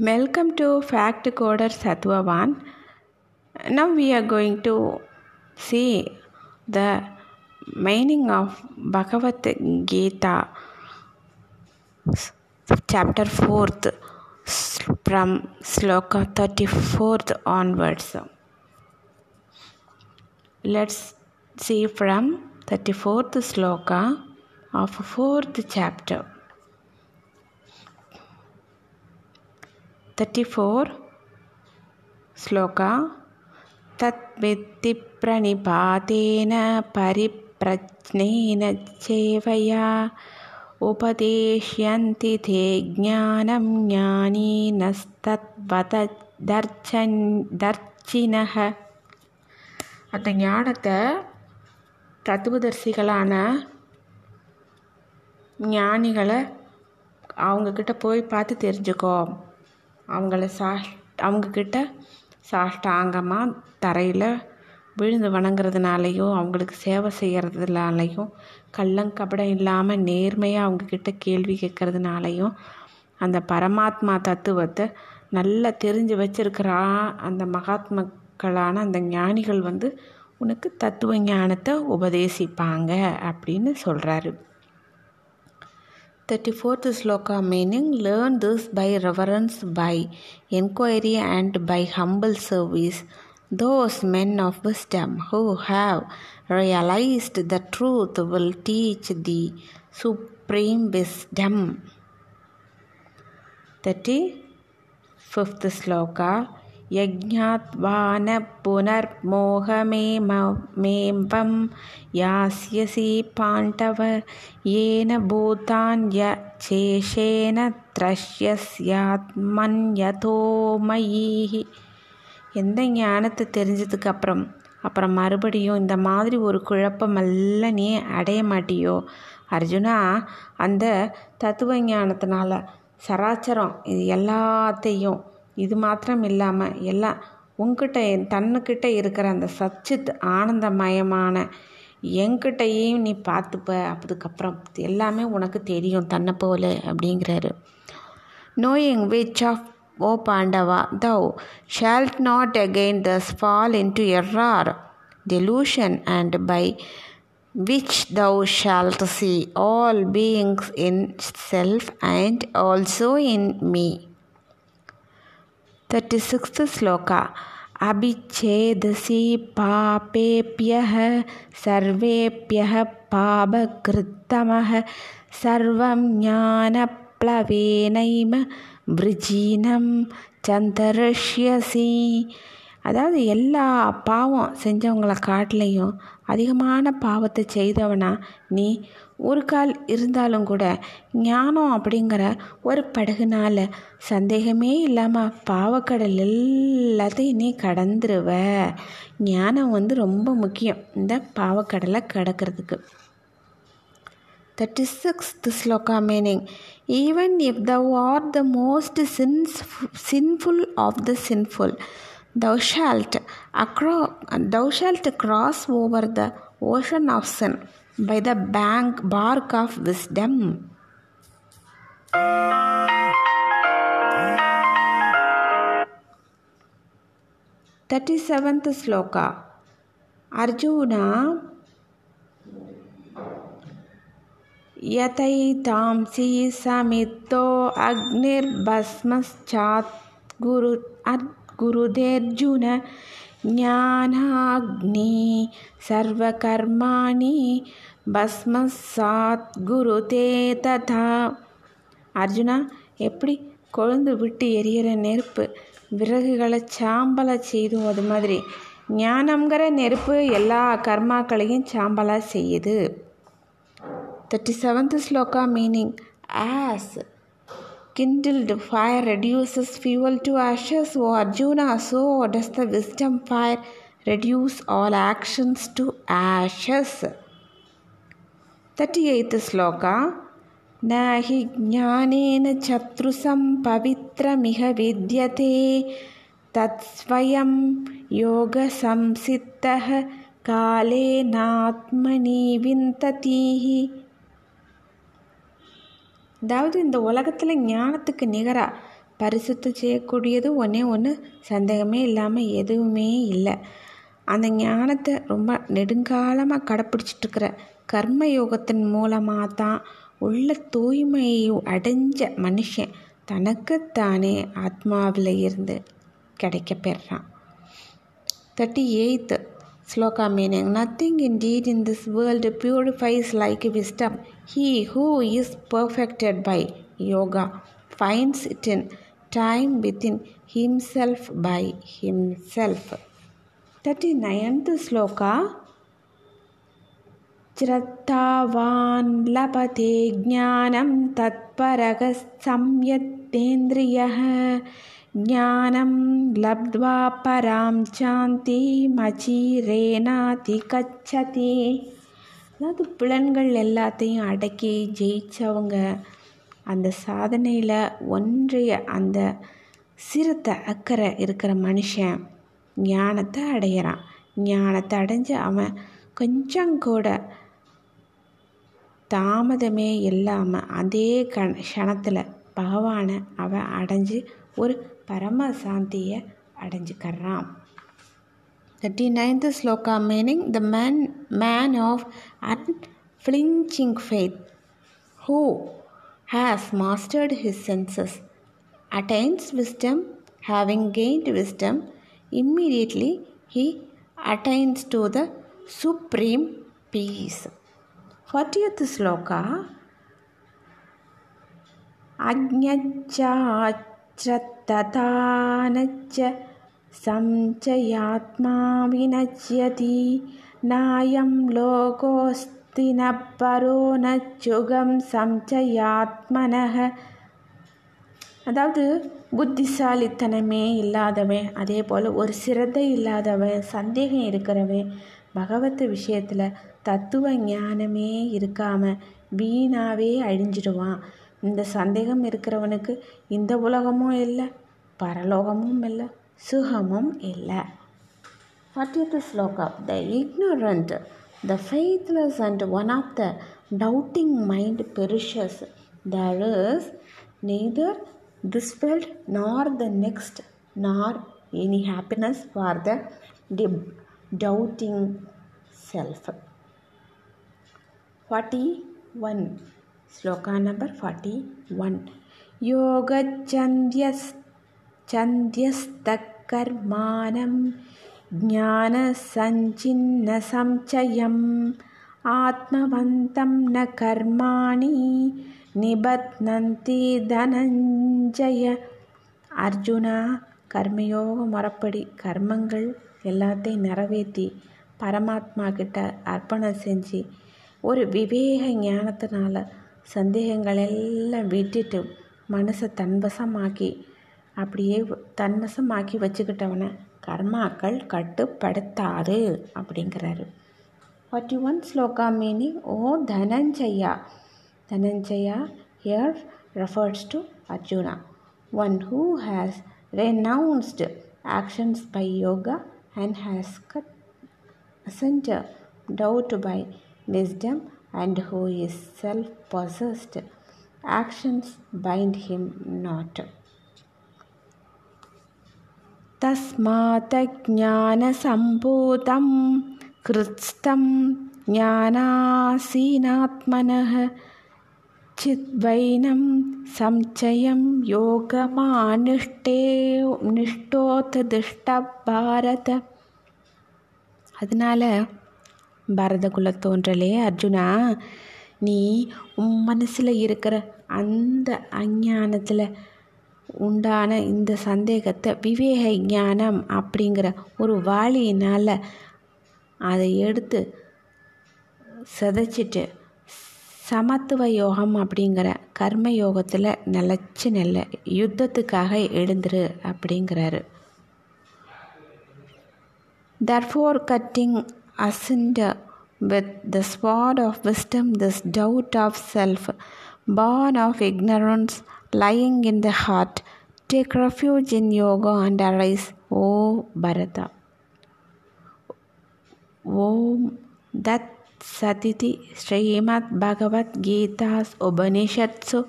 Welcome to Fact Coder Sattva 1. Now we are going to see the meaning of Bhagavad Gita, chapter 4th, from sloka 34th onwards. Let's see from 34th sloka of 4th chapter. 34 shloka तद्विद्धि प्रणिपातेन परिप्रज्नेन चेवया उपदेश्यन्ति ते ज्ञानं ज्ञानीनस्तद्वतदर्चन् தர்ச்சினக அந்த ஞானத்தை தத்துவதர்சிகளான ஞானிகளை அவங்கக்கிட்ட போய் பார்த்து தெரிஞ்சுக்கோ அவங்கள சா அவங்கக்கிட்ட சாஷ்டாங்கமாக தரையில் விழுந்து வணங்குறதுனாலையும் அவங்களுக்கு சேவை செய்கிறதுனாலையும் கள்ளங்கபடம் இல்லாமல் நேர்மையாக அவங்கக்கிட்ட கேள்வி கேட்கறதுனாலையும் அந்த பரமாத்மா தத்துவத்தை நல்லா தெரிஞ்சு வச்சிருக்கிறா அந்த மகாத்மக்களான அந்த ஞானிகள் வந்து உனக்கு தத்துவ ஞானத்தை உபதேசிப்பாங்க அப்படின்னு சொல்கிறாரு 34th sloka meaning learn this by reverence, by inquiry, and by humble service. Those men of wisdom who have realized the truth will teach the supreme wisdom. 35th sloka यज्ञात्वा न पुनर्मोहमेमं यास्यसि पाण्डव येन भूतान्यचेशेन த்ரஷ்யஸ்யாத்மன்யதோ மயி எந்த ஞானத்தை தெரிஞ்சதுக்கு அப்புறம் அப்புறம் மறுபடியும் இந்த மாதிரி ஒரு குழப்பமெல்லாம் நீ அடைய மாட்டியோ அர்ஜுனா அந்த தத்துவ ஞானத்தினால சராச்சரம் இது எல்லாத்தையும் இது மாத்திரம் இல்லாமல் எல்லாம் உங்ககிட்ட தன்னுக்கிட்ட இருக்கிற அந்த சச்சித் ஆனந்தமயமான என்கிட்டையும் நீ பார்த்துப்ப. அதுக்கப்புறம் எல்லாமே உனக்கு தெரியும் தன்னை போல அப்படிங்கிறாரு. Knowing which of O Pandava thou shalt not again thus fall into error and by which thou shalt see all beings in self and also in me thirty sixth sloka. अभिच्छेदसि पापेभ्यः सर्वेभ्यः पापकृत्तमः। सर्वं ज्ञानप्लवेनैव वृजिनं चन्तरिष्यसि। அதாவது எல்லா பாவம் செஞ்சவங்கள காட்டிலையும் அதிகமான பாவத்தை செய்தவனா நீ? ஒரு கால் இருந்தாலும் கூட ஞானம் அப்படிங்கிற ஒரு படகுனால சந்தேகமே இல்லாமல் பாவக்கடல் எல்லாத்தையும் நீ கடந்துருவ. ஞானம் வந்து ரொம்ப முக்கியம் இந்த பாவக்கடலை கடக்கிறதுக்கு. Thirty sixth sloka meaning even if thou are the most sins sinful of the sinful thou shalt acro- thou shalt cross over the ocean of sin by the bank bark of wisdom thirty seventh sloka arjuna यतैतांसि समितो अग्निर्भस्मश्चात् गुरु गुरुदेर्जुन ज्ञानाग्नि सर्वकर्माणि பஸ்மசாத் குரு தே ததா அர்ஜுனா எப்படி கொழுந்து விட்டு எரியிற நெருப்பு விறகுகளை சாம்பலை செய்தும் அது மாதிரி ஞானம்ங்கிற நெருப்பு எல்லா கர்மாக்களையும் சாம்பலாக செய்யுது thirty seventh shloka meaning as kindled fire reduces fuel to ashes o arjuna so does the wisdom fire reduce all actions to ashes 38th shloka न हि ज्ञानेन चतुसं पवित्रमिह विद्यते तत्स्वयं योगसंसिद्धः कालेनात्मनि विन्ततिः அதாவது இந்த உலகத்தில் ஞானத்துக்கு நிகராக பரிசுத்து செய்யக்கூடியது ஒன்றே ஒன்று சந்தேகமே இல்லாமல் எதுவுமே இல்லை. அந்த ஞானத்தை ரொம்ப நெடுங்காலமாக கடைப்பிடிச்சிட்ருக்கிற கர்ம யோகத்தின் மூலமாக தான் உள்ள தூய்மையை அடைஞ்ச மனுஷன் தனக்குத்தானே ஆத்மாவில் இருந்து கிடைக்க பெறான் thirty eighth Sloka meaning Nothing indeed in this world purifies like wisdom. He who is perfected by yoga finds it in time within himself by himself. 39th sloka श्रद्धावान् लभते ज्ञानं तत्परः संयत्तेन्द्रियः ज्ञानं लब्ध्वा परां சாந்திமச்சீரேனாதி கச்சதி அதாவது புலன்கள் எல்லாத்தையும் அடக்கி ஜெயித்தவங்க அந்த சாதனையில் ஒன்றிய அந்த சிறுத்தை அக்கறை இருக்கிற மனுஷன் ஞானத்தை அடையிறான் ஞானத்தை அடைஞ்சு அவன் கொஞ்சம் கூட தாமதமே இல்லாமல் அதே கண் க்ஷணத்தில் பகவானை அவன் அடைஞ்சு ஒரு பரம சாந்தியை அடைஞ்சுக்கறான் thirty ninth shloka meaning the man man of unflinching faith who has mastered his senses attains wisdom having gained wisdom immediately he attains to the supreme peace. 40th sloka अज्ञच्चाच्रत्ततानच्च संचयात्मा विनश्यति नायं लोकोऽस्ति न परो न चुगं संचयात्मनः அதாவது புத்திசாலித்தனமே இல்லாதவன் அதே போல் ஒரு சிரத்தை இல்லாதவன் சந்தேகம் இருக்கிறவன் பகவத் விஷயத்தில் தத்துவ ஞானமே இருக்காமல் வீணாவே அழிஞ்சிடுவான் இந்த சந்தேகம் இருக்கிறவனுக்கு இந்த உலகமும் இல்லை பரலோகமும் இல்லை சுகமும் இல்லை. Fortieth sloka the ignorant the faithless and one of the doubting mind perishes there is neither this nor the next nor any happiness for for the doubting self. 41 sloka number 41 yogachandyas चन्द्यस्तकर्माणं ज्ञानसञ्चिन्नसंचयम् आत्मवन्तं न कर्माणि நிபத்னந்தி தனஞ்சய அர்ஜுனா கர்மயோக முறப்படி கர்மங்கள் எல்லாத்தையும் நிறைவேற்றி பரமாத்மா கிட்ட அர்ப்பணம் செஞ்சு ஒரு விவேக ஞானத்தினால சந்தேகங்களெல்லாம் விட்டுட்டு மனசை தன்வசமாக்கி அப்படியே தன்வசமாக்கி வச்சுக்கிட்டவனை கர்மாக்கள் கட்டுப்படுத்தாது அப்படிங்கிறாரு. Forty one sloka meaning O Dhananjaya. Dhananjaya here refers to Arjuna, one who has renounced actions by yoga and has cut asunder doubt by wisdom and who is self possessed. Actions bind him not. तस्मात् कृत्स्तं ज्ञानासीनात्मनः चिद्वैनं संचयं யோகமானுஷ்டே நிஷ்டோத் திஷ்ட பாரத அதனால் பரதகுல தோன்றலே அர்ஜுனா. நீ உன் மனசில் இருக்கிற அந்த அஞ்ஞானத்தில் உண்டான இந்த சந்தேகத்தை விவேக ஞானம் அப்படிங்கிற ஒரு வாளியினால் அதை எடுத்து சிதைச்சிட்டு சமத்துவ யோகம் அப்படிங்கிற கர்ம யோகத்தில் நிலச்சி நெல்ல. யுத்தத்துக்காக எழுந்துரு அப்படிங்கிறாரு. Therefore cutting asunder with the sword of wisdom this doubt of self, born of ignorance, lying in the heart. Take refuge in yoga and arise, O Bharata. Om That Satiti Srimad Bhagavad Gita's Upanishatsu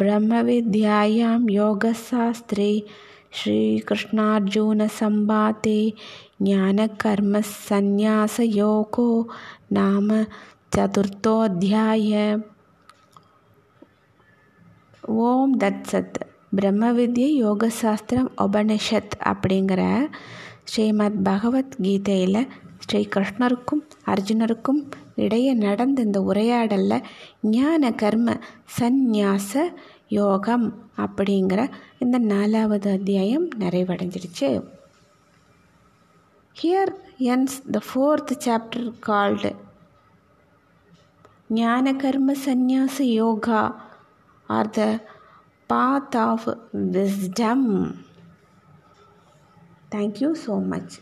ब्रह्मविद्यायां योगशास्त्रे श्रीकृष्णार्जुनसंवादे ज्ञानकर्मसन्न्यासयोगो नाम चतुर्थोऽध्याय ஓம் தத் சத் பிரம்ம வித்யை யோகசாஸ்திரம் உபனிஷத் அப்படிங்கிற ஸ்ரீமத் பகவத்கீதையில் ஸ்ரீ கிருஷ்ணருக்கும் அர்ஜுனருக்கும் இடையே நடந்த இந்த உரையாடலில் ஞான கர்ம சந்நியாச யோகம் அப்படிங்கிற இந்த நாலாவது அத்தியாயம் நிறைவடைஞ்சிடுச்சு here ends the fourth chapter called Jnana Karma Sannyasa Yoga or the path of wisdom thank you so much